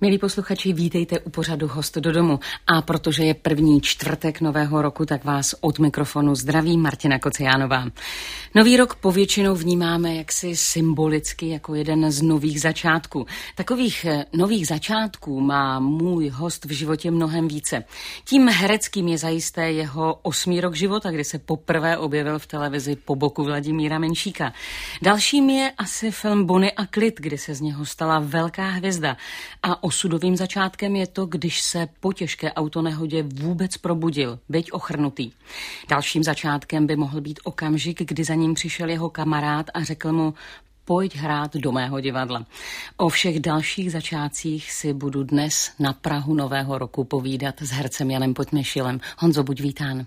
Milí posluchači, vítejte u pořadu Host do domu. A protože je první čtvrtek nového roku, tak vás od mikrofonu zdraví Martina Kociánová. Nový rok povětšinou vnímáme jaksi symbolicky jako jeden z nových začátků. Takových eh, nových začátků má můj host v životě mnohem více. Tím hereckým je zajisté jeho osmý rok života, kdy se poprvé objevil v televizi po boku Vladimíra Menšíka. Dalším je asi film Bony a klid, kdy se z něho stala velká hvězda. A osudovým začátkem je to, když se po těžké autonehodě vůbec probudil, byť ochrnutý. Dalším začátkem by mohl být okamžik, kdy za ním přišel jeho kamarád a řekl mu, pojď hrát do mého divadla. O všech dalších začátcích si budu dnes na Prahu Nového roku povídat s hercem Janem Potnešilem. Honzo, buď vítán.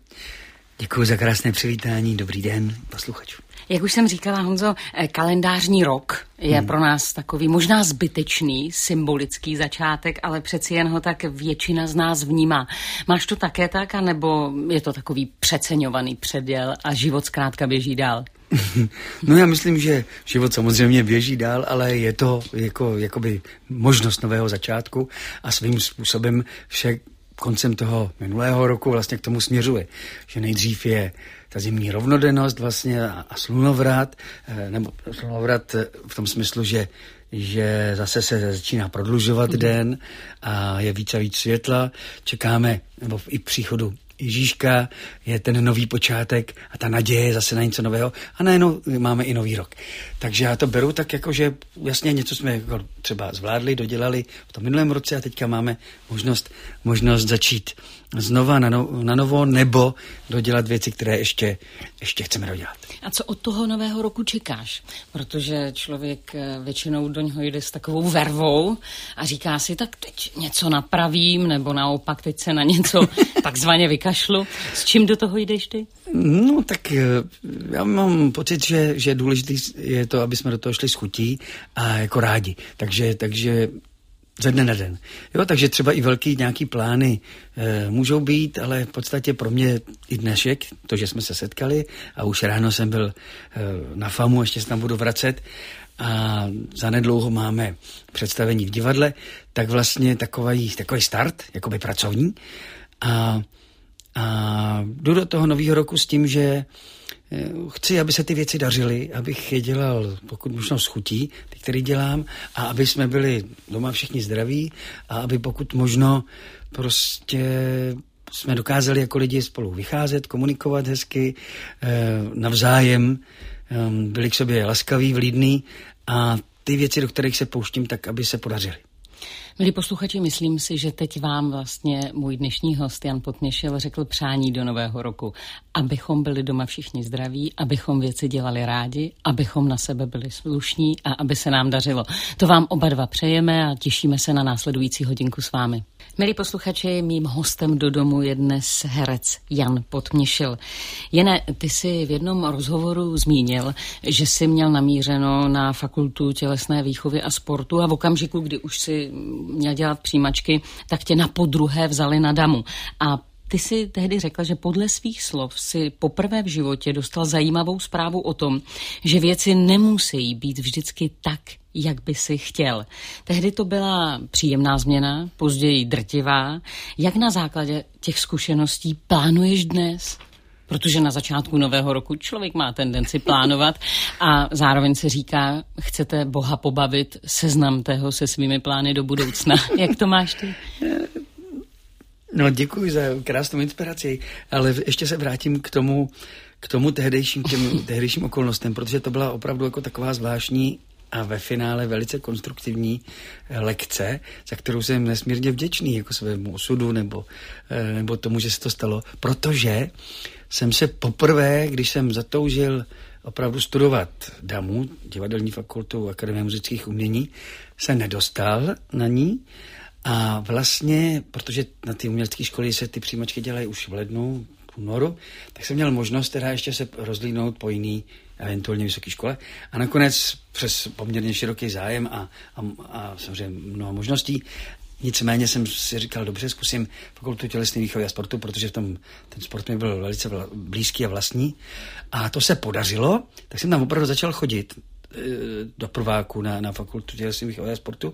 Děkuji za krásné přivítání, dobrý den posluchačů. Jak už jsem říkala, Honzo, eh, kalendářní rok je hmm. pro nás takový možná zbytečný, symbolický začátek, ale přeci jen ho tak většina z nás vnímá. Máš to také tak, anebo je to takový přeceňovaný předěl a život zkrátka běží dál? No já myslím, že život samozřejmě běží dál, ale je to jako, jakoby možnost nového začátku a svým způsobem vše koncem toho minulého roku vlastně k tomu směřuje. Že nejdřív je ta zimní rovnodennost vlastně a, a slunovrat, eh, nebo slunovrat v tom smyslu, že že zase se začíná prodlužovat mhm. den a je více a víc světla. Čekáme, nebo i příchodu Ježíška je ten nový počátek a ta naděje zase na něco nového a najednou máme i nový rok. Takže já to beru tak jako, že jasně něco jsme jako třeba zvládli, dodělali v tom minulém roce a teďka máme možnost, možnost začít znova na, no, na novo nebo dodělat věci, které ještě, ještě chceme dodělat. A co od toho nového roku čekáš? Protože člověk eh, většinou do něho jde s takovou vervou a říká si, tak teď něco napravím, nebo naopak teď se na něco takzvaně vykašlu. S čím do toho jdeš ty? No tak eh, já mám pocit, že, že důležité je to, aby jsme do toho šli s chutí a jako rádi. Takže, takže ze dne na den. Jo, takže třeba i velký nějaký plány e, můžou být, ale v podstatě pro mě i dnešek, to, že jsme se setkali a už ráno jsem byl e, na FAMu, ještě se tam budu vracet a zanedlouho máme představení v divadle, tak vlastně takový, takový start, jakoby pracovní a, a jdu do toho nového roku s tím, že chci, aby se ty věci dařily, abych je dělal pokud možno s chutí, ty, které dělám, a aby jsme byli doma všichni zdraví a aby pokud možno prostě jsme dokázali jako lidi spolu vycházet, komunikovat hezky, eh, navzájem, ehm, byli k sobě laskaví, vlídný a ty věci, do kterých se pouštím, tak aby se podařily. Milí posluchači, myslím si, že teď vám vlastně můj dnešní host Jan Potněšil řekl přání do nového roku. Abychom byli doma všichni zdraví, abychom věci dělali rádi, abychom na sebe byli slušní a aby se nám dařilo. To vám oba dva přejeme a těšíme se na následující hodinku s vámi. Milí posluchači, mým hostem do domu je dnes herec Jan Potměšil. Jene, ty jsi v jednom rozhovoru zmínil, že jsi měl namířeno na fakultu tělesné výchovy a sportu a v okamžiku, kdy už si měl dělat přijímačky, tak tě na podruhé vzali na damu. A ty si tehdy řekla, že podle svých slov si poprvé v životě dostal zajímavou zprávu o tom, že věci nemusí být vždycky tak, jak by si chtěl. Tehdy to byla příjemná změna, později drtivá. Jak na základě těch zkušeností plánuješ dnes? Protože na začátku nového roku člověk má tendenci plánovat a zároveň se říká, chcete Boha pobavit, seznamte ho se svými plány do budoucna. Jak to máš ty? No děkuji za krásnou inspiraci, ale ještě se vrátím k tomu, k tomu tehdejším, těm tehdejším okolnostem, protože to byla opravdu jako taková zvláštní a ve finále velice konstruktivní eh, lekce, za kterou jsem nesmírně vděčný jako svému osudu nebo, eh, nebo tomu, že se to stalo, protože jsem se poprvé, když jsem zatoužil opravdu studovat DAMu, divadelní fakultu Akademie muzických umění, se nedostal na ní a vlastně, protože na ty umělecké školy se ty přijímačky dělají už v lednu, v únoru, tak jsem měl možnost teda ještě se rozlínout po jiný eventuálně vysoké škole. A nakonec přes poměrně široký zájem a, a, a samozřejmě mnoho možností, Nicméně jsem si říkal, dobře, zkusím fakultu tělesné výchovy a sportu, protože v tom ten sport mi byl velice blízký a vlastní. A to se podařilo, tak jsem tam opravdu začal chodit do prváku na, na fakultu tělesní výchovy a sportu.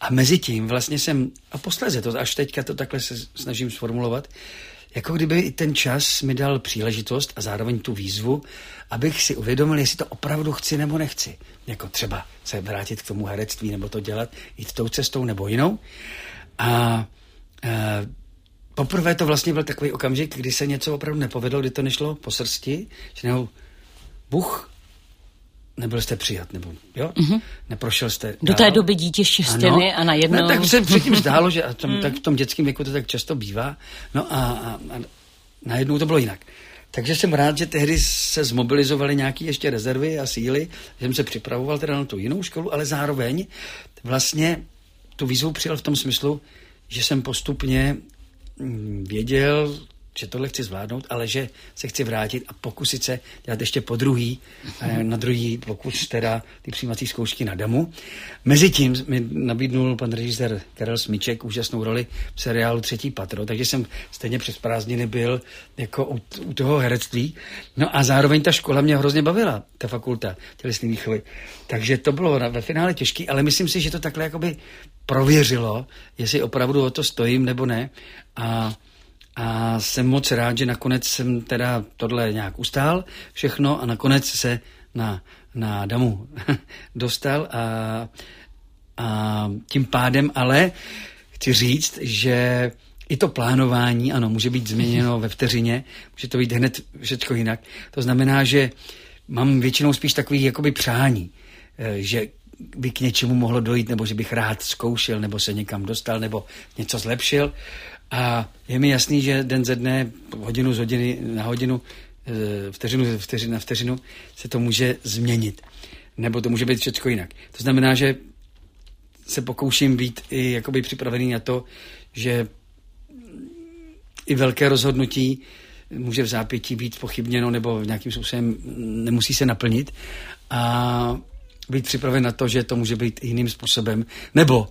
A mezi tím vlastně jsem, a posléze to, až teďka to takhle se snažím sformulovat, jako kdyby ten čas mi dal příležitost a zároveň tu výzvu, abych si uvědomil, jestli to opravdu chci nebo nechci. Jako třeba se vrátit k tomu herectví nebo to dělat, jít tou cestou nebo jinou. A, a poprvé to vlastně byl takový okamžik, kdy se něco opravdu nepovedlo, kdy to nešlo po srsti, že nebo Bůh nebyl jste přijat, nebo jo? Mm-hmm. Neprošel jste. Do té doby dítě štěstěny a najednou... No, tak se předtím zdálo, že a tom, mm. tak v tom dětském věku to tak často bývá. No a, a, a najednou to bylo jinak. Takže jsem rád, že tehdy se zmobilizovaly nějaké ještě rezervy a síly, že jsem se připravoval teda na tu jinou školu, ale zároveň vlastně tu výzvu přijal v tom smyslu, že jsem postupně mm, věděl, že tohle chci zvládnout, ale že se chci vrátit a pokusit se dělat ještě po druhý, eh, na druhý pokus teda ty přijímací zkoušky na damu. Mezitím mi nabídnul pan režisér Karel Smiček úžasnou roli v seriálu Třetí patro, takže jsem stejně přes prázdniny byl jako u, u toho herectví. No a zároveň ta škola mě hrozně bavila, ta fakulta tělesné výchovy. Takže to bylo ve finále těžké, ale myslím si, že to takhle jakoby prověřilo, jestli opravdu o to stojím nebo ne. A a jsem moc rád, že nakonec jsem teda tohle nějak ustál všechno a nakonec se na, na damu dostal a, a tím pádem ale chci říct, že i to plánování, ano, může být změněno ve vteřině, může to být hned všechno jinak. To znamená, že mám většinou spíš takový jakoby přání, eh, že by k něčemu mohlo dojít, nebo že bych rád zkoušel, nebo se někam dostal, nebo něco zlepšil. A je mi jasný, že den ze dne, hodinu z hodiny na hodinu, e, vteřinu vteřinu na vteřinu se to může změnit. Nebo to může být všechno jinak. To znamená, že se pokouším být i jakoby připravený na to, že i velké rozhodnutí může v zápětí být pochybněno nebo v nějakým způsobem nemusí se naplnit a být připraven na to, že to může být jiným způsobem. Nebo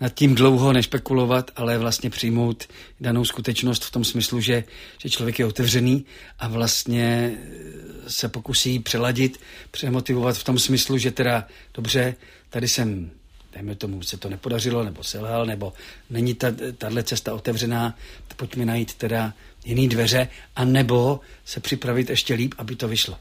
nad tím dlouho nešpekulovat, ale vlastně přijmout danou skutečnost v tom smyslu, že, že člověk je otevřený a vlastně eh, se pokusí přeladit, přemotivovat v tom smyslu, že teda dobře, tady jsem dejme tomu, se to nepodařilo, nebo selhal, nebo není ta, tahle cesta otevřená, pojďme najít teda jiný dveře, a nebo se připravit ještě líp, aby to vyšlo.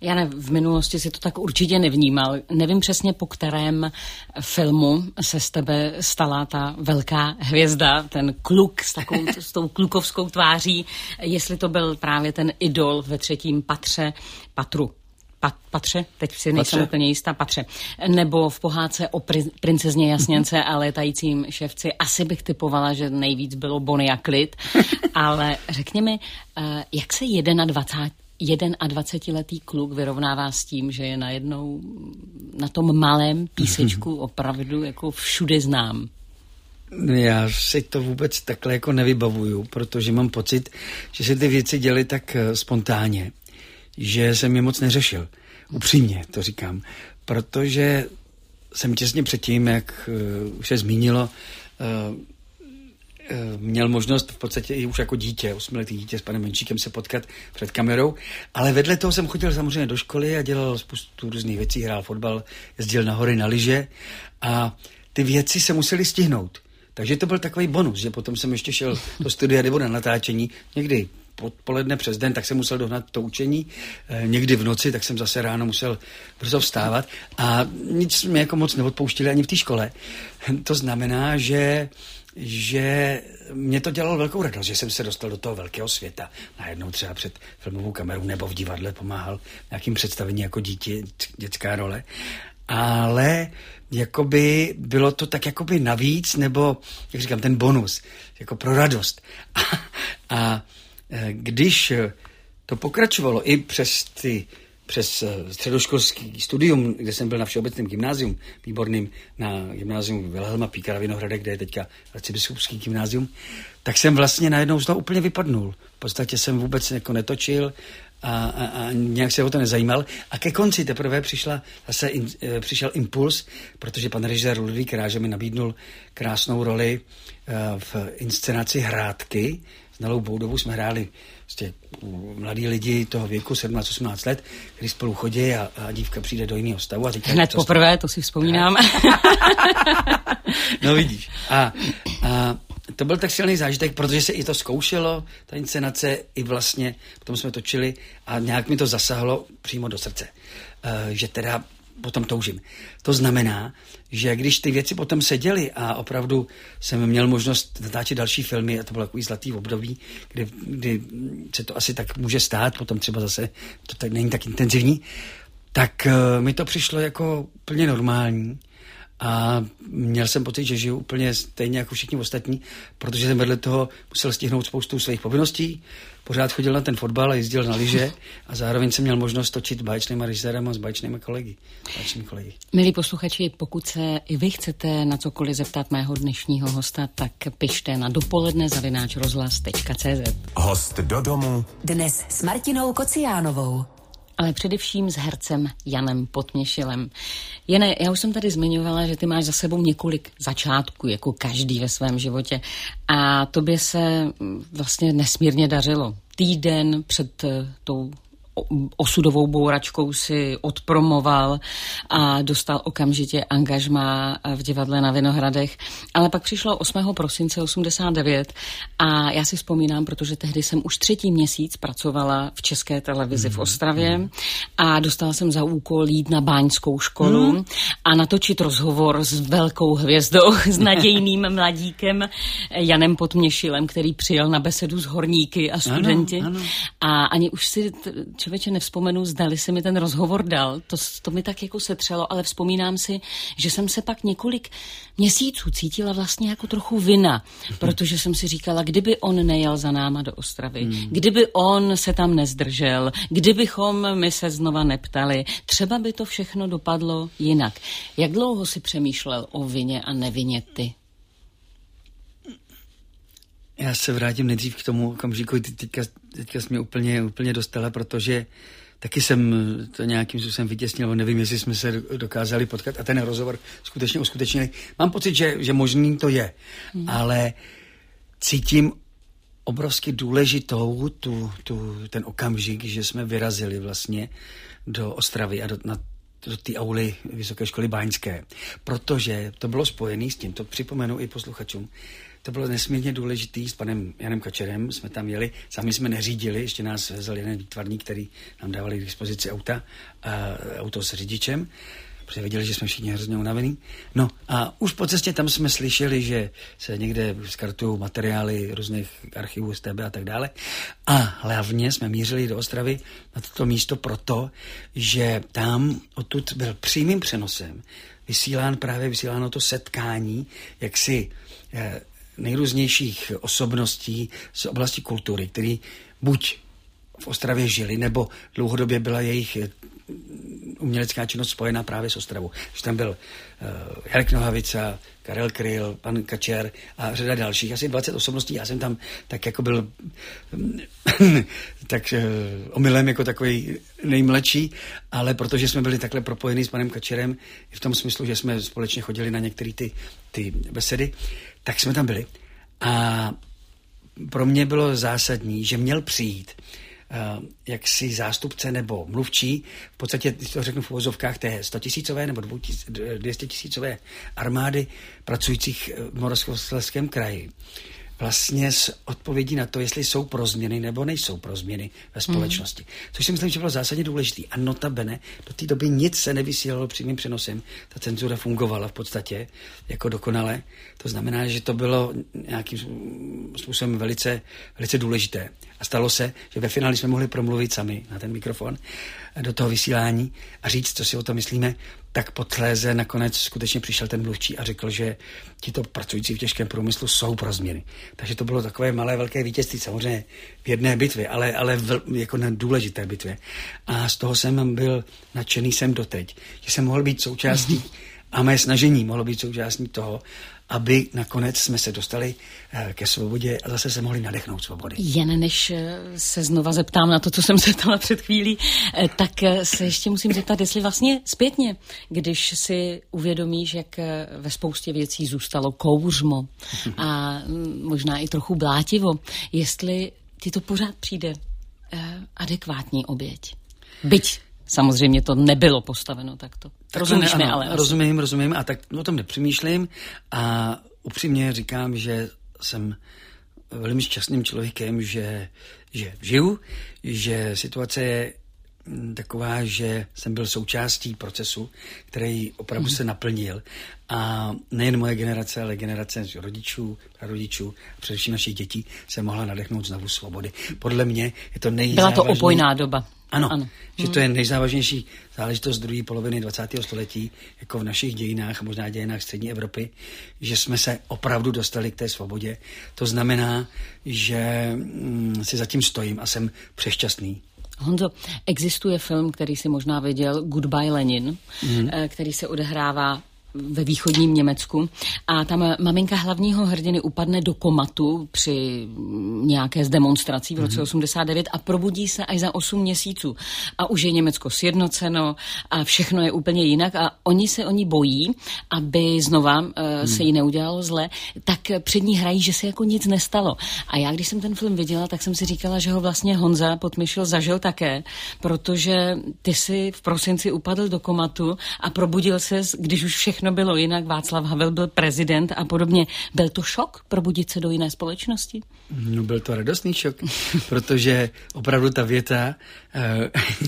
Já ne, v minulosti si to tak určitě nevnímal. Nevím přesně, po kterém filmu se z tebe stala ta velká hvězda, ten kluk s, takovou, s tou klukovskou tváří, jestli to byl právě ten idol ve třetím patře, patru, Pat, patře, teď si nejsem úplně jistá, patře, nebo v pohádce o pri, princezně Jasněnce a létajícím ševci. Asi bych typovala, že nejvíc bylo Bonnie a Klid, ale řekni mi, eh, jak se 21 21-letý kluk vyrovnává s tím, že je najednou na tom malém písečku opravdu jako všude znám. Já si to vůbec takhle jako nevybavuju, protože mám pocit, že se ty věci děly tak eh, spontánně, že jsem je moc neřešil. Upřímně to říkám, protože jsem těsně předtím, jak uh, už se zmínilo, uh, Eh, měl možnost v podstatě i už jako dítě, osmiletý dítě s panem Menšíkem se potkat před kamerou, ale vedle toho jsem chodil samozřejmě do školy a dělal spoustu různých věcí, hrál fotbal, jezdil na hory na lyže a ty věci se museli stihnout. Takže to byl takový bonus, že potom jsem ještě šel do studia nebo na natáčení, někdy odpoledne přes den, tak jsem musel dohnat to učení. E, někdy v noci, tak jsem zase ráno musel brzo vstávat a nic mě jako moc neodpouštili ani v té škole. To znamená, že že mě to dělalo velkou radost, že jsem se dostal do toho velkého světa. Najednou třeba před filmovou kamerou nebo v divadle pomáhal nějakým představení jako dítě, dětská role. Ale jakoby bylo to tak jakoby navíc, nebo, jak říkám, ten bonus, jako pro radost. A, a e, když to pokračovalo i přes ty přes eh, středoškolský studium, kde jsem byl na Všeobecném gymnázium, výborným na gymnázium Wilhelma Píkara Vinohrade, kde je teďka arcibiskupský gymnázium, tak jsem vlastně najednou znovu úplně vypadnul. V podstatě jsem vůbec jako netočil a, a, a nějak se o to nezajímal. A ke konci teprve přišla, zase in, e, přišel impuls, protože pan režisér Ludvík Kráže mi nabídnul krásnou roli e, v inscenaci Hrádky dlouhou dobu jsme hráli prostě mladí lidi toho věku 17-18 let, kteří spolu chodí a, a dívka přijde do jiného stavu a říká... Hned poprvé, to si vzpomínám. no vidíš. A, a to byl tak silný zážitek, protože se i to zkoušelo, ta inscenace, i vlastně, potom jsme točili a nějak mi to zasahlo přímo do srdce. Uh, že teda potom toužím. To znamená, že když ty věci potom seděly a opravdu jsem měl možnost natáčet další filmy, a to bylo takový zlatý období, kdy, kdy se to asi tak může stát, potom třeba zase to tak není tak intenzivní, tak uh, mi to přišlo jako úplně normální a měl jsem pocit, že žiju úplně stejně jako všichni ostatní, protože jsem vedle toho musel stihnout spoustu svých povinností, pořád chodil na ten fotbal a jezdil na lyže a zároveň jsem měl možnost točit s báječnýma režisérem a s báječnými kolegy. kolegy. Milí posluchači, pokud se i vy chcete na cokoliv zeptat mého dnešního hosta, tak pište na dopoledne zavináč rozhlas.cz. Host do domu. Dnes s Martinou Kociánovou ale především s hercem Janem Potměšilem. Jene, já už jsem tady zmiňovala, že ty máš za sebou několik začátků, jako každý ve svém životě. A tobě se vlastně nesmírně dařilo. Týden před eh, tou osudovou bouračkou si odpromoval a dostal okamžitě angažmá v divadle na Vinohradech. Ale pak přišlo 8. prosince 89 a já si vzpomínám, protože tehdy jsem už třetí měsíc pracovala v České televizi v mhm, Ostravě mhm. a dostala jsem za úkol jít na báňskou školu mm. a natočit rozhovor s velkou hvězdou, s nadějným mladíkem Janem Potměšilem, který přijel na besedu s horníky a studenty. Ano, ano. A ani už si člověče nevzpomenu, zdali si mi ten rozhovor dal. To, to mi tak jako setřelo, ale vzpomínám si, že jsem se pak několik měsíců cítila vlastně jako trochu vina, protože jsem si říkala, kdyby on nejel za náma do Ostravy, hmm. kdyby on se tam nezdržel, kdybychom my se znova neptali, třeba by to všechno dopadlo jinak. Jak dlouho si přemýšlel o vině a nevině ty? Já se vrátím nejdřív k tomu okamžiku, ty teďka, teďka jsi mě úplně, úplně dostala, protože taky jsem to nějakým způsobem vytěsnil, nevím, jestli jsme se dokázali potkat a ten rozhovor skutečně uskutečnili. Mám pocit, že, že možný to je, hmm. ale cítím obrovsky důležitou tu, tu, ten okamžik, že jsme vyrazili vlastně do Ostravy a do, na, do té auly Vysoké školy Báňské, protože to bylo spojené s tím, to připomenu i posluchačům, to bylo nesmírně důležitý s panem Janem Kačerem. Jsme tam jeli, sami jsme neřídili, ještě nás vezl jeden výtvarník, který nám dávali k dispozici auta, uh, auto s řidičem protože věděli, že jsme všichni hrozně unavení. No a už po cestě tam jsme slyšeli, že se někde skartují materiály různých archivů STB a tak dále. A hlavně jsme mířili do Ostravy na toto místo proto, že tam odtud byl přímým přenosem vysílán právě vysíláno to setkání, jak si eh, nejrůznějších osobností z oblasti kultury, který buď v Ostravě žili, nebo dlouhodobě byla jejich eh, umělecká činnost spojená právě s Ostravou. Že tam byl uh, Jarek Nohavica, Karel Kryl, pan Kačer a řada dalších, asi 20 osobností. Já jsem tam tak jako byl tak uh, omylem jako takový nejmladší, ale protože jsme byli takhle propojeni s panem Kačerem, v tom smyslu, že jsme společně chodili na některé ty, ty besedy, tak jsme tam byli. A pro mě bylo zásadní, že měl přijít uh, jaksi zástupce nebo mluvčí, v podstatě, když to řeknu v uvozovkách, té 100 tisícové nebo 200 tisícové armády pracujících v Moravskoslezském kraji vlastně s odpovědí na to, jestli jsou pro změny nebo nejsou pro změny ve společnosti. Mm. Což si myslím, že bylo zásadně důležité. A notabene, do té doby nic se nevysílalo přímým přenosem. Ta cenzura fungovala v podstatě jako dokonale. To znamená, že to bylo nějakým způsobem velice, velice důležité. A stalo se, že ve finále jsme mohli promluvit sami na ten mikrofon do toho vysílání a říct, co si o tom myslíme, tak potléze nakonec skutečně přišel ten mluvčí a řekl, že tito pracující v těžkém průmyslu jsou pro změny. Takže to bylo takové malé, velké vítězství, samozřejmě v jedné bitvě, ale, ale v, jako na důležité bitvě. A z toho jsem byl nadšený jsem doteď, že jsem mohl být součástí a mé snažení mohlo být součástí toho, aby nakonec jsme se dostali eh, ke svobodě a zase se mohli nadechnout svobody. Jen než eh, se znova zeptám na to, co jsem se ptala před chvílí, eh, tak se ještě musím zeptat, jestli vlastně zpětně, když si uvědomíš, jak ve spoustě věcí zůstalo kouřmo a mm, možná i trochu blátivo, jestli ti to pořád přijde adekvátní oběť. Byť samozřejmě to nebylo postaveno takto. Rozumíš ne, mi, ale... Rozumím, rozumím. A tak o tom nepřemýšlím. A upřímně říkám, že jsem velmi šťastným člověkem, že, že žiju, že situace je taková, že jsem byl součástí procesu, který opravdu se naplnil. A nejen moje generace, ale generace rodičů, rodičů, a především našich dětí se mohla nadechnout znovu svobody. Podle mě je to nejzávažnější... Byla to opojná doba. Ano, ano, že to je nejzávažnější záležitost druhé poloviny 20. století, jako v našich dějinách, možná dějinách střední Evropy, že jsme se opravdu dostali k té svobodě. To znamená, že mm, si zatím stojím a jsem přešťastný. Honzo, existuje film, který si možná viděl, Goodbye Lenin, mm. který se odehrává ve východním Německu a tam maminka hlavního hrdiny upadne do komatu při nějaké z demonstrací v roce mm-hmm. 89 a probudí se až za 8 měsíců. A už je Německo sjednoceno a všechno je úplně jinak a oni se oni bojí, aby znova uh, se jí neudělalo zle, tak před ní hrají, že se jako nic nestalo. A já, když jsem ten film viděla, tak jsem si říkala, že ho vlastně Honza Potmyšil zažil také, protože ty si v prosinci upadl do komatu a probudil se, když už všechno všechno bylo jinak, Václav Havel byl prezident a podobně. Byl to šok probudit se do jiné společnosti? No byl to radostný šok, protože opravdu ta věta,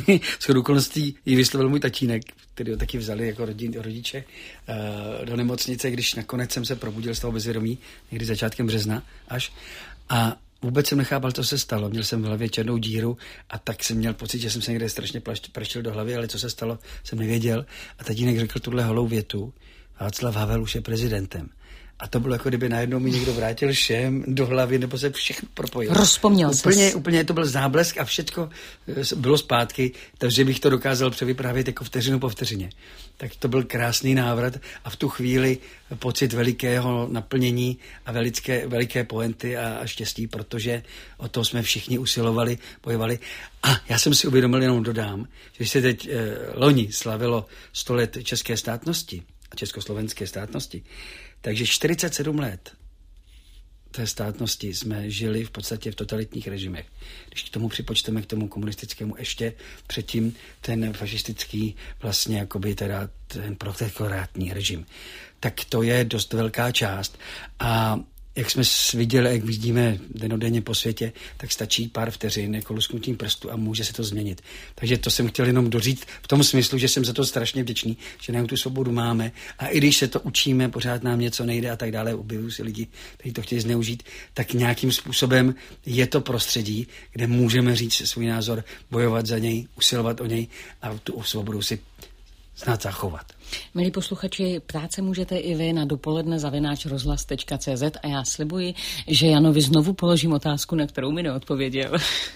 uh, s okolností ji vyslovil můj tatínek, který ho taky vzali jako rodin, rodiče uh, do nemocnice, když nakonec jsem se probudil z toho bezvědomí, někdy začátkem března až. A vůbec jsem nechápal, co se stalo. Měl jsem v hlavě černou díru a tak jsem měl pocit, že jsem se někde strašně praštil do hlavy, ale co se stalo, jsem nevěděl. A tatínek řekl tuhle holou větu. Václav Havel už je prezidentem. A to bylo jako kdyby najednou mi někdo vrátil všem do hlavy, nebo se všechno propojil. Rozpomněl úplně, ses. Úplně to byl záblesk a všechno eh, bylo zpátky, takže bych to dokázal převyprávět jako vteřinu po vteřině. Tak to byl krásný návrat a v tu chvíli pocit velikého naplnění a veliké, veliké poenty a, a štěstí, protože o to jsme všichni usilovali, bojovali. A já jsem si uvědomil, jenom dodám, že se teď eh, loni slavilo 100 let české státnosti, a československé státnosti, takže 47 let té státnosti jsme žili v podstatě v totalitních režimech. Když k tomu připočteme k tomu komunistickému ještě předtím ten fašistický vlastně jakoby teda ten protektorátní režim, tak to je dost velká část. A jak jsme viděli, jak vidíme denodenně po světě, tak stačí pár vteřin jako lusknutím prstu a může se to změnit. Takže to jsem chtěl jenom dořít v tom smyslu, že jsem za to strašně vděčný, že nám tu svobodu máme a i když se to učíme, pořád nám něco nejde a tak dále, objevují se lidi, kteří to chtějí zneužít, tak nějakým způsobem je to prostředí, kde můžeme říct svůj názor, bojovat za něj, usilovat o něj a tu svobodu si snad zachovat. Milí posluchači, ptát se můžete i vy na dopoledne zavináč rozhlas.cz a já slibuji, že Janovi znovu položím otázku, na kterou mi neodpověděl.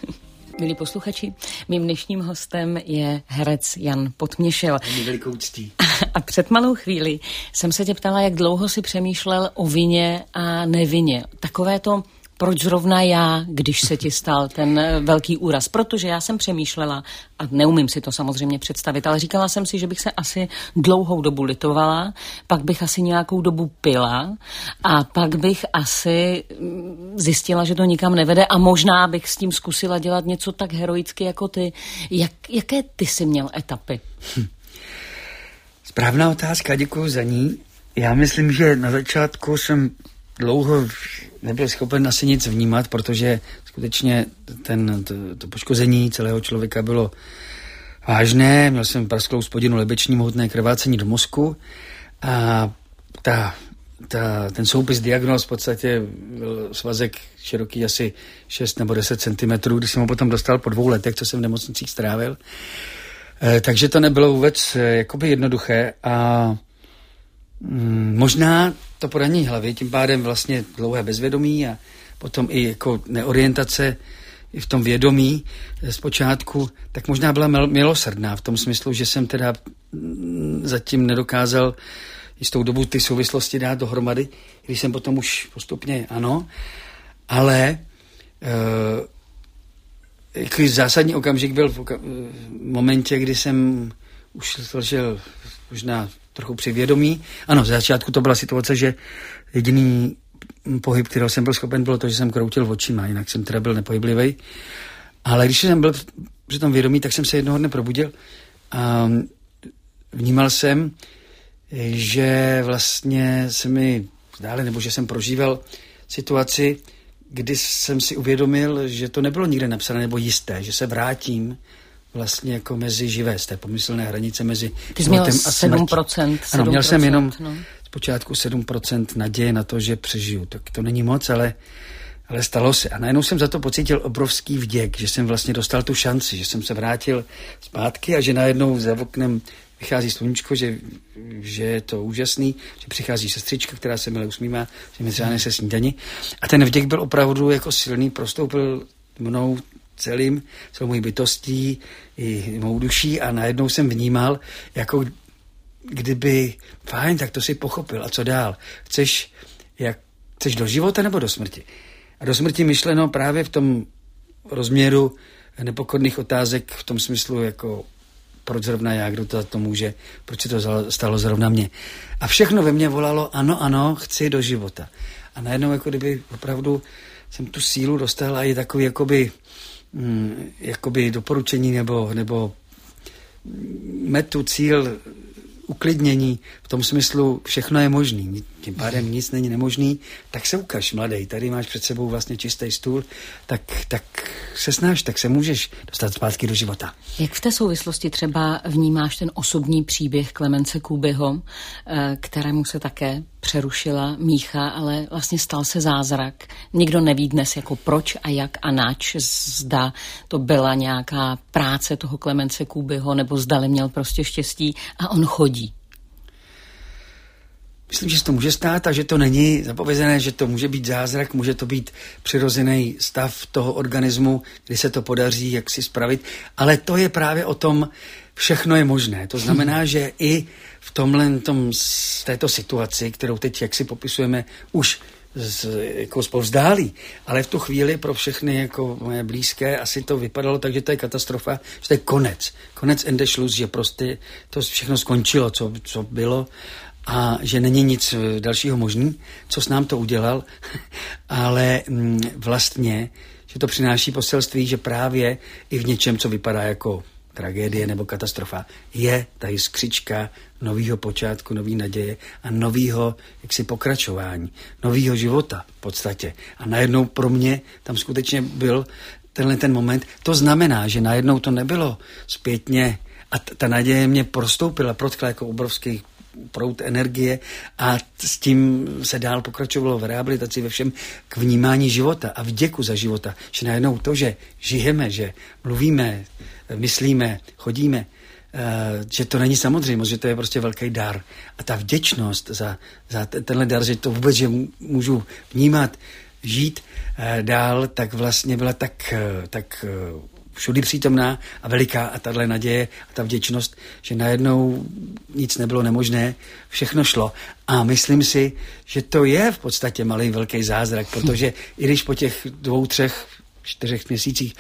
Milí posluchači, mým dnešním hostem je herec Jan Potměšel. velikou ctí. A před malou chvíli jsem se tě ptala, jak dlouho si přemýšlel o vině a nevině. Takové to proč zrovna já, když se ti stal ten eh, velký úraz. Protože já jsem přemýšlela, a neumím si to samozřejmě představit, ale říkala jsem si, že bych se asi dlouhou dobu litovala, pak bych asi nějakou dobu pila a pak bych asi mm, zjistila, že to nikam nevede a možná bych s tím zkusila dělat něco tak heroicky jako ty. Jak, jaké ty jsi měl etapy? Hm. Správná otázka, děkuji za ní. Já myslím, že na začátku jsem dlouho nebyl schopen asi nic vnímat, protože skutečně ten, to, to poškození celého člověka bylo vážné. Měl jsem prasklou spodinu lebeční mohutné krvácení do mozku a ta, ta, ten soupis diagnóz v podstatě byl svazek široký asi 6 nebo 10 cm, když jsem ho potom dostal po dvou letech, co jsem v nemocnicích strávil. E, takže to nebylo vůbec e, jakoby jednoduché a mm, možná to poranění hlavy, tím pádem vlastně dlouhé bezvědomí a potom i jako neorientace i v tom vědomí zpočátku, tak možná byla milosrdná v tom smyslu, že jsem teda mm, zatím nedokázal jistou dobu ty souvislosti dát dohromady, když jsem potom už postupně ano, ale e, zásadní okamžik byl v, oka- v momentě, kdy jsem už složil možná trochu přivědomí. Ano, v začátku to byla situace, že jediný pohyb, kterého jsem byl schopen, bylo to, že jsem kroutil očima, jinak jsem teda byl nepohyblivý. Ale když jsem byl při tom vědomí, tak jsem se jednoho dne probudil a vnímal jsem, že vlastně se mi zdále, nebo že jsem prožíval situaci, kdy jsem si uvědomil, že to nebylo nikde napsané nebo jisté, že se vrátím vlastně jako mezi živé, z té pomyslné hranice mezi Ty jsi měl a 7%, 7%. Ano, měl jsem jenom no. zpočátku 7% naděje na to, že přežiju. Tak to není moc, ale, ale stalo se. A najednou jsem za to pocítil obrovský vděk, že jsem vlastně dostal tu šanci, že jsem se vrátil zpátky a že najednou za oknem vychází sluníčko, že, že je to úžasný, že přichází sestřička, která se milé usmívá, že mi třeba nese snídani. A ten vděk byl opravdu jako silný, prostoupil mnou celým, celou mojí bytostí i mou duší a najednou jsem vnímal, jako kdyby, fajn, tak to si pochopil a co dál? Chceš, jak, chceš do života nebo do smrti? A do smrti myšleno právě v tom rozměru nepokorných otázek v tom smyslu jako proč zrovna já, kdo to za to může, proč se to stalo zrovna mě. A všechno ve mně volalo, ano, ano, chci do života. A najednou jako kdyby opravdu jsem tu sílu dostal a je takový jakoby, mm, jakoby doporučení nebo, nebo metu, cíl uklidnění v tom smyslu, všechno je možný, tím pádem nic není nemožný, tak se ukaž, mladý, tady máš před sebou vlastně čistý stůl, tak, tak se snaž, tak se můžeš dostat zpátky do života. Jak v té souvislosti třeba vnímáš ten osobní příběh Klemence Kůbyho, eh, kterému se také přerušila mícha, ale vlastně stal se zázrak. Nikdo neví dnes jako proč a jak a nač. Zda to byla nějaká práce toho Klemence Kůbyho, nebo zdali měl prostě štěstí a on chodí. Myslím, že se to může stát a že to není zapovězené, že to může být zázrak, může to být přirozený stav toho organismu, kdy se to podaří, jak si spravit, ale to je právě o tom, všechno je možné. To znamená, že i v tomhle, tom, této situaci, kterou teď, jak si popisujeme, už z, jako zpovzdálí, ale v tu chvíli pro všechny jako moje blízké asi to vypadalo tak, že to je katastrofa, že to je konec. Konec Endeschluss, že prostě to všechno skončilo, co, co bylo a že není nic eh, dalšího možný, co s nám to udělal, ale mm, vlastně, že to přináší poselství, že právě i v něčem, co vypadá jako tragédie nebo katastrofa, je ta jiskřička nového počátku, nový naděje a nového jaksi pokračování, nového života v podstatě. A najednou pro mě tam skutečně byl tenhle ten moment. To znamená, že najednou to nebylo zpětně a ta naděje mě prostoupila, protkla jako obrovský prout energie a s tím se dál pokračovalo v rehabilitaci ve všem k vnímání života a vděku za života. Že najednou to, že žijeme, že mluvíme, myslíme, chodíme, eh, že to není samozřejmost, že to je prostě velký dar. A ta vděčnost za, za tenhle dar, že to vůbec, že můžu vnímat, žít eh, dál, tak vlastně byla tak, eh, tak všudy přítomná a veliká a tahle naděje a ta vděčnost, že najednou nic nebylo nemožné, všechno šlo. A myslím si, že to je v podstatě malý velký zázrak, protože i když po těch dvou, třech čtyřech měsících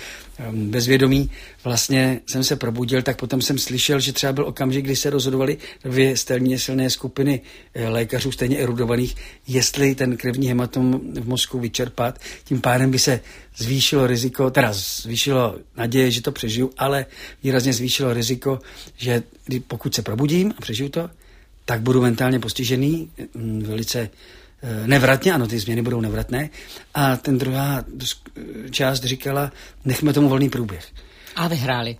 bezvědomí vlastně jsem se probudil, tak potom jsem slyšel, že třeba byl okamžik, kdy se rozhodovali dvě stejně silné skupiny eh, lékařů, stejně erudovaných, jestli ten krevní hematom v mozku vyčerpat. Tím pádem by se zvýšilo riziko, teda zvýšilo naděje, že to přežiju, ale výrazně zvýšilo riziko, že pokud se probudím a přežiju to, tak budu mentálně postižený, mm, velice nevratně, ano, ty změny budou nevratné. A ten druhá část říkala, nechme tomu volný průběh. A vyhráli.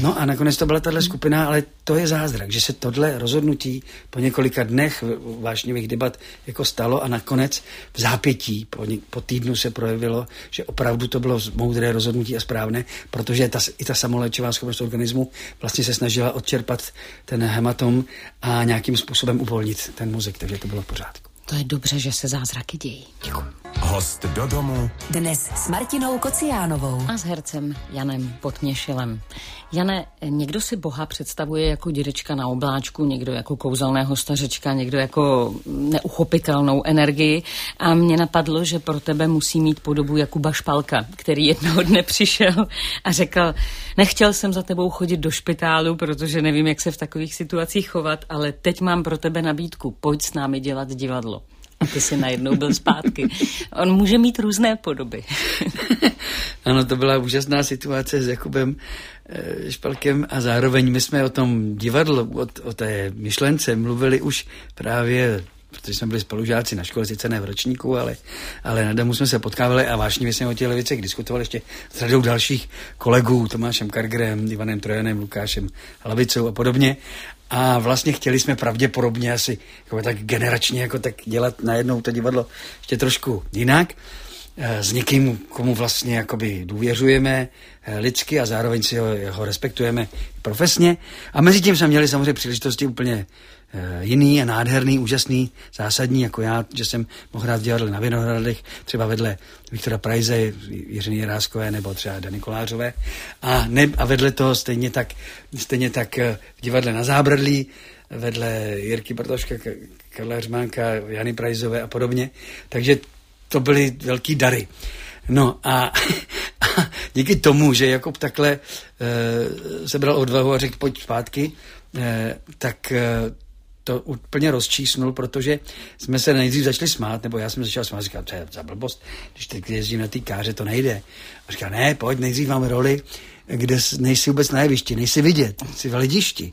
No a nakonec to byla tahle skupina, ale to je zázrak, že se tohle rozhodnutí po několika dnech vášnivých debat jako stalo a nakonec v zápětí po, ně, po týdnu se projevilo, že opravdu to bylo moudré rozhodnutí a správné, protože ta, i ta samoléčivá schopnost organismu vlastně se snažila odčerpat ten hematom a nějakým způsobem uvolnit ten mozek, takže to bylo v pořádku. To je dobře, že se zázraky dějí. Děkuji. Host do domu. Dnes s Martinou Kociánovou. A s hercem Janem Potměšilem. Jane, někdo si Boha představuje jako dědečka na obláčku, někdo jako kouzelného stařečka, někdo jako neuchopitelnou energii. A mě napadlo, že pro tebe musí mít podobu Jakuba Špalka, který jednoho dne přišel a řekl, nechtěl jsem za tebou chodit do špitálu, protože nevím, jak se v takových situacích chovat, ale teď mám pro tebe nabídku, pojď s námi dělat divadlo. A ty jsi najednou byl zpátky. On může mít různé podoby. ano, to byla úžasná situace s Jakubem Špalkem a zároveň my jsme o tom divadlu, o, o té myšlence mluvili už právě protože jsme byli spolužáci na škole, sice ne v ročníku, ale, ale na domu jsme se potkávali a vážně jsme o těch věcech diskutovali ještě s řadou dalších kolegů, Tomášem Kargrem, Ivanem Trojanem, Lukášem Hlavicou a podobně. A vlastně chtěli jsme pravděpodobně asi jako tak generačně jako tak dělat najednou to divadlo ještě trošku jinak eh, s někým, komu vlastně jakoby důvěřujeme eh, lidsky a zároveň si ho, ho respektujeme profesně. A mezi tím jsme měli samozřejmě příležitosti úplně Eh, jiný a nádherný, úžasný, zásadní, jako já, že jsem mohl hrát divadle na Vinohradech, třeba vedle Viktora Prajze, Jiřiny Ráskové nebo třeba Dany Kolářové. A, ne, a vedle toho stejně tak, stejně tak eh, v divadle na Zábradlí, vedle Jirky Bartoška, Karla Hřmánka, Jany Prajzové a podobně. Takže to byly velký dary. No a, a díky tomu, že Jakob takhle e, sebral odvahu a řekl pojď zpátky, e, tak e, to úplně rozčísnul, protože jsme se nejdřív začali smát, nebo já jsem začal smát, říkal, to je za blbost, když teď jezdím na té káře, to nejde. A říkal, ne, pojď, nejdřív máme roli, kde nejsi vůbec na jevišti, nejsi vidět, jsi v lidišti.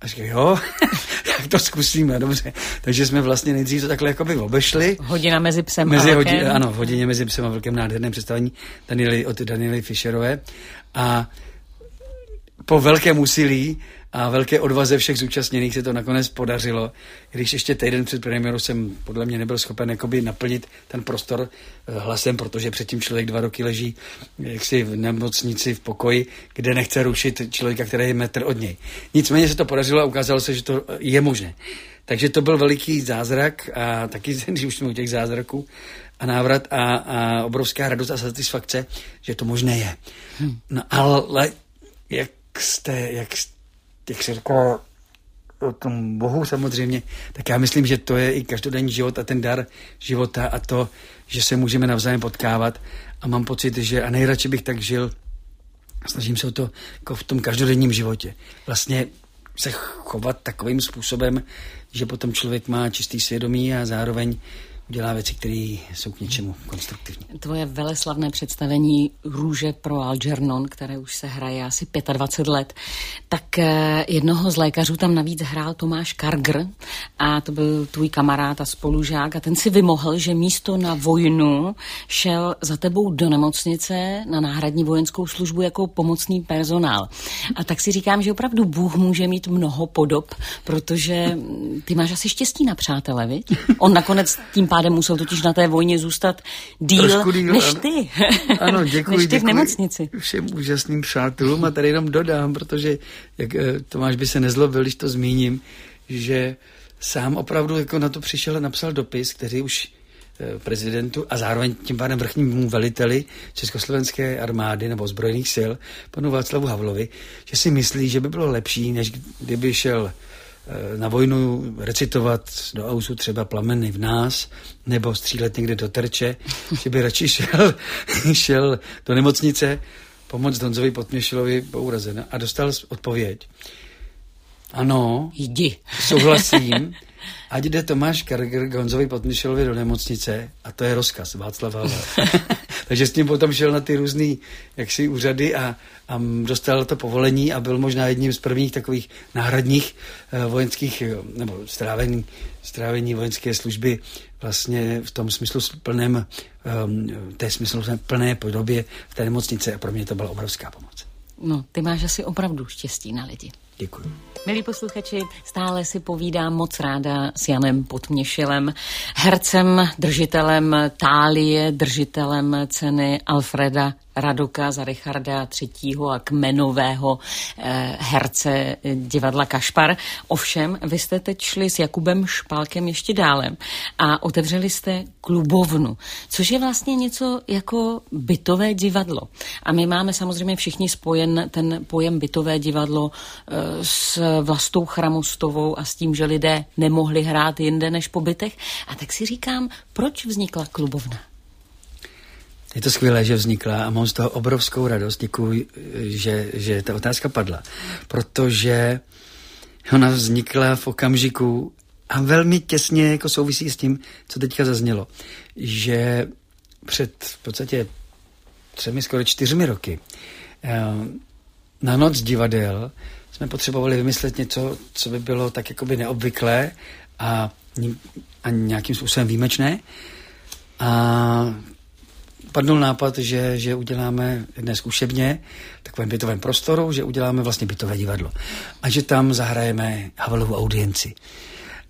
A říkal, jo, tak to zkusíme, dobře. Takže jsme vlastně nejdřív to takhle jakoby obešli. Hodina mezi psem mezi a hodin, Ano, hodině mezi psem a velkém nádherném představení Daniely, od Daniely Fischerové. A po velkém úsilí a velké odvaze všech zúčastněných se to nakonec podařilo. Když ještě týden před premiérou jsem podle mě nebyl schopen jakoby naplnit ten prostor eh, hlasem, protože předtím člověk dva roky leží jaksi v nemocnici v pokoji, kde nechce rušit člověka, který je metr od něj. Nicméně se to podařilo a ukázalo se, že to je možné. Takže to byl veliký zázrak a taky, když už jsme u těch zázraků, a návrat a, a obrovská radost a satisfakce, že to možné je. Hmm. No ale jak jste, jak jste jak se říkalo o tom Bohu samozřejmě, tak já myslím, že to je i každodenní život a ten dar života a to, že se můžeme navzájem potkávat a mám pocit, že a nejradši bych tak žil snažím se o to jako v tom každodenním životě. Vlastně se chovat takovým způsobem, že potom člověk má čistý svědomí a zároveň dělá věci, které jsou k něčemu konstruktivní. Tvoje veleslavné představení Růže pro Algernon, které už se hraje asi 25 let, tak eh, jednoho z lékařů tam navíc hrál Tomáš Kargr a to byl tvůj kamarád a spolužák a ten si vymohl, že místo na vojnu šel za tebou do nemocnice na náhradní vojenskou službu jako pomocný personál. A tak si říkám, že opravdu Bůh může mít mnoho podob, protože ty máš asi štěstí na přátele, viď? On nakonec tím pádem musel totiž na té vojně zůstat díl, díl než ty. Ano, děkuji, než ty v nemocnici. všem úžasným přátelům a tady jenom dodám, protože jak eh, Tomáš by se nezlobil, když to zmíním, že sám opravdu jako na to přišel a napsal dopis, který už eh, prezidentu a zároveň tím pádem vrchnímu veliteli Československé armády nebo zbrojných sil, panu Václavu Havlovi, že si myslí, že by bylo lepší, než kdyby šel na vojnu recitovat do ausu třeba plameny v nás, nebo střílet někde do terče, že by radši šel, šel do nemocnice pomoct Donzovi Potměšilovi po urazen. A dostal odpověď. Ano, Jdi. souhlasím, ať jde Tomáš Karger Gonzovi Potměšilovi do nemocnice a to je rozkaz Václav Havel. Takže s tím potom šel na ty různé jaksi úřady a, a dostal to povolení a byl možná jedním z prvních takových náhradních uh, vojenských, eh, nebo strávení, strávení vojenské služby vlastně v tom smyslu plném, um, té smyslu plné podobě v té nemocnice a pro mě to byla obrovská pomoc. No, ty máš asi opravdu štěstí na lidi. Děkuji. Milí posluchači, stále si povídám moc ráda s Janem Potměšilem, hercem, držitelem tálie, držitelem ceny Alfreda Radoka za Richarda III. a kmenového eh, herce divadla Kašpar. Ovšem, vy jste teď šli s Jakubem Špálkem ještě dále a otevřeli jste klubovnu, což je vlastně něco jako bytové divadlo. A my máme samozřejmě všichni spojen ten pojem bytové divadlo eh, s Vlastou Chramostovou a s tím, že lidé nemohli hrát jinde než po bytech. A tak si říkám, proč vznikla klubovna? Je to skvělé, že vznikla a mám z toho obrovskou radost. Děkuji, že, že ta otázka padla. Protože ona vznikla v okamžiku, a velmi těsně jako souvisí s tím, co teďka zaznělo, že před v podstatě třemi, skoro čtyřmi roky eh, na noc divadel jsme potřebovali vymyslet něco, co by bylo tak jakoby neobvyklé a, a nějakým způsobem výjimečné. A padnul nápad, že, že uděláme jedné zkušebně v takovém bytovém prostoru, že uděláme vlastně bytové divadlo a že tam zahrajeme Havelovu audienci.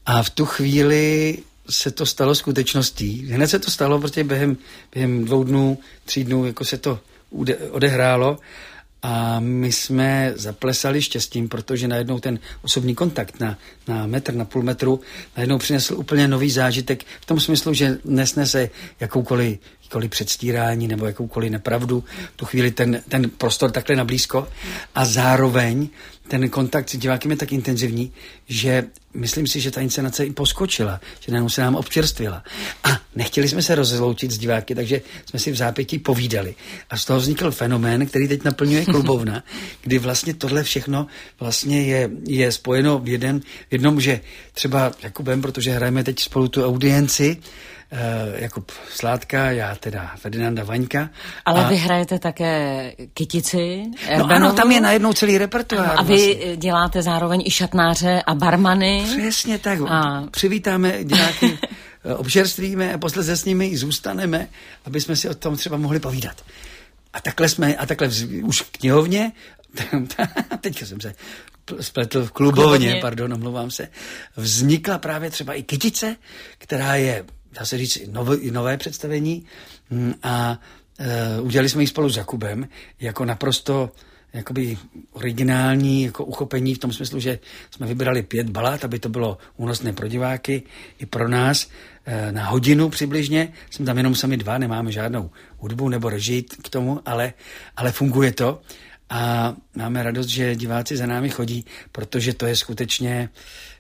A v tu chvíli se to stalo skutečností. Hned se to stalo, protože během, během dvou dnů, tří dnů, jako se to odehrálo a my jsme zaplesali štěstím, protože najednou ten osobní kontakt na, na metr, na půl metru, najednou přinesl úplně nový zážitek v tom smyslu, že nesnese jakoukoliv, jakoukoliv předstírání nebo jakoukoliv nepravdu, tu chvíli ten, ten prostor takhle nablízko. A zároveň ten kontakt s divákem je tak intenzivní, že myslím si, že ta inscenace i poskočila, že najednou se nám občerstvila. A nechtěli jsme se rozloučit s diváky, takže jsme si v zápětí povídali. A z toho vznikl fenomén, který teď naplňuje klubovna, kdy vlastně tohle všechno vlastně je, je spojeno v, jeden, v jednom, že třeba Jakubem, protože hrajeme teď spolu tu audienci, Jakub Sládka, já teda Ferdinanda Vaňka. Ale a... vy hrajete také Kytici, No ano, tam je najednou celý repertoár. A vy vlastně. děláte zároveň i šatnáře a barmany. Přesně tak. A... Přivítáme diváky, eh, obžerstvíme a posledně s nimi i zůstaneme, aby jsme si o tom třeba mohli povídat. A takhle jsme, a takhle vz, už v knihovně, teďka jsem se spletl v klubovně, klubovně, pardon, omlouvám se, vznikla právě třeba i kytice, která je dá se říct, nové, nové představení mm, a e, udělali jsme ji spolu s Jakubem jako naprosto jakoby originální jako uchopení v tom smyslu, že jsme vybrali pět balát, aby to bylo únosné pro diváky i pro nás e, na hodinu přibližně. Jsme tam jenom sami dva, nemáme žádnou hudbu nebo režii k tomu, ale, ale funguje to a máme radost, že diváci za námi chodí, protože to je skutečně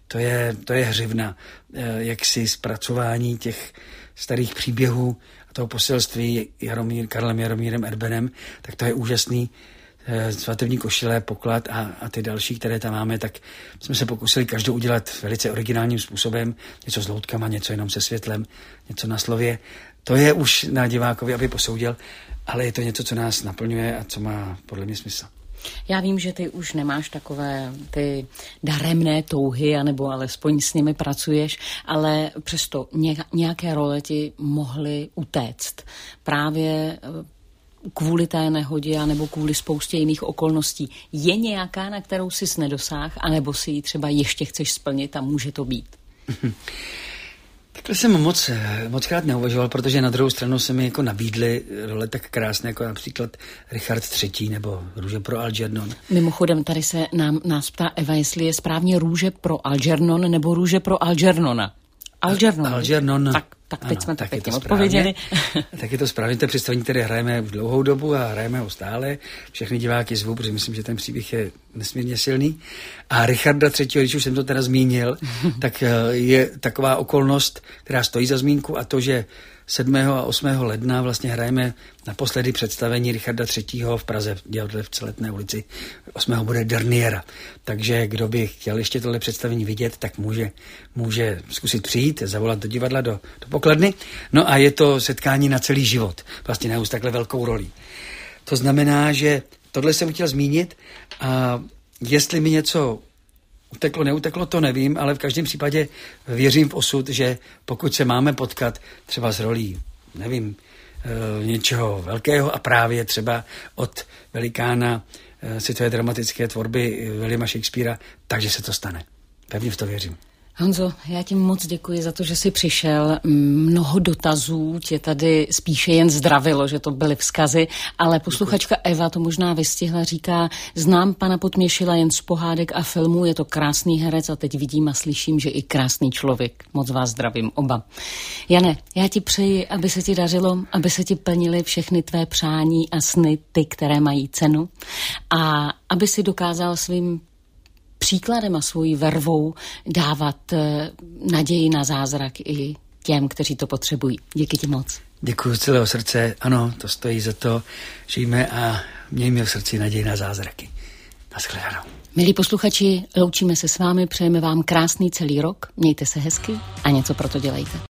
to je, to je hřivna eh, jaksi zpracování těch starých příběhů a toho poselství Jaromír, Karlem Jaromírem Erbenem, tak to je úžasný eh, svatební košile, poklad a, a ty další, které tam máme, tak jsme se pokusili každou udělat velice originálním způsobem, něco s loutkama, něco jenom se světlem, něco na slově. To je už na divákovi, aby posoudil, ale je to něco, co nás naplňuje a co má podle mě smysl. Já vím, že ty už nemáš takové ty daremné touhy, anebo alespoň s nimi pracuješ, ale přesto nějaké role ti mohly utéct. Právě eh, kvůli té nehodě nebo kvůli spoustě jiných okolností. Je nějaká, na kterou jsi nedosáhl, anebo si ji třeba ještě chceš splnit a může to být? Takhle jsem moc, moc krát neuvažoval, protože na druhou stranu se mi jako nabídly role tak krásné, jako například Richard III. nebo Růže pro Algernon. Mimochodem, tady se nám, nás ptá Eva, jestli je správně Růže pro Algernon nebo Růže pro Algernona. Algernon. Algernon. Tak tak teď ano, jsme tak to odpověděli. tak je to správně, to představení, které hrajeme v dlouhou dobu a hrajeme ho stále. Všechny diváky zvu, protože myslím, že ten příběh je nesmírně silný. A Richarda III., když už jsem to teda zmínil, tak eh, je taková okolnost, která stojí za zmínku a to, že 7. a 8. ledna vlastně hrajeme naposledy představení Richarda III. v Praze, v Celetné ulici. 8. bude Derniera. Takže kdo by chtěl ještě tohle představení vidět, tak může, může zkusit přijít, zavolat do divadla, do, do pokladny. No a je to setkání na celý život. Vlastně neus takhle velkou roli. To znamená, že tohle jsem chtěl zmínit a jestli mi něco Uteklo, neuteklo, to nevím, ale v každém případě věřím v osud, že pokud se máme potkat třeba s rolí, nevím, e, něčeho velkého a právě třeba od velikána e, světové dramatické tvorby Williama Shakespearea, takže se to stane. Pevně v to věřím. Honzo, já ti moc děkuji za to, že jsi přišel. Mnoho dotazů tě tady spíše jen zdravilo, že to byly vzkazy, ale posluchačka Eva to možná vystihla, říká, znám pana Potměšila jen z pohádek a filmů, je to krásný herec a teď vidím a slyším, že i krásný člověk. Moc vás zdravím oba. Jane, já ti přeji, aby se ti dařilo, aby se ti plnily všechny tvé přání a sny, ty, které mají cenu a aby si dokázal svým příkladem a svojí vervou dávat eh, naději na zázrak i těm, kteří to potřebují. Díky ti moc. Děkuji z celého srdce. Ano, to stojí za to. Žijme a mějme v srdci naději na zázraky. Naschledanou. Milí posluchači, loučíme se s vámi, přejeme vám krásný celý rok, mějte se hezky a něco pro to dělejte.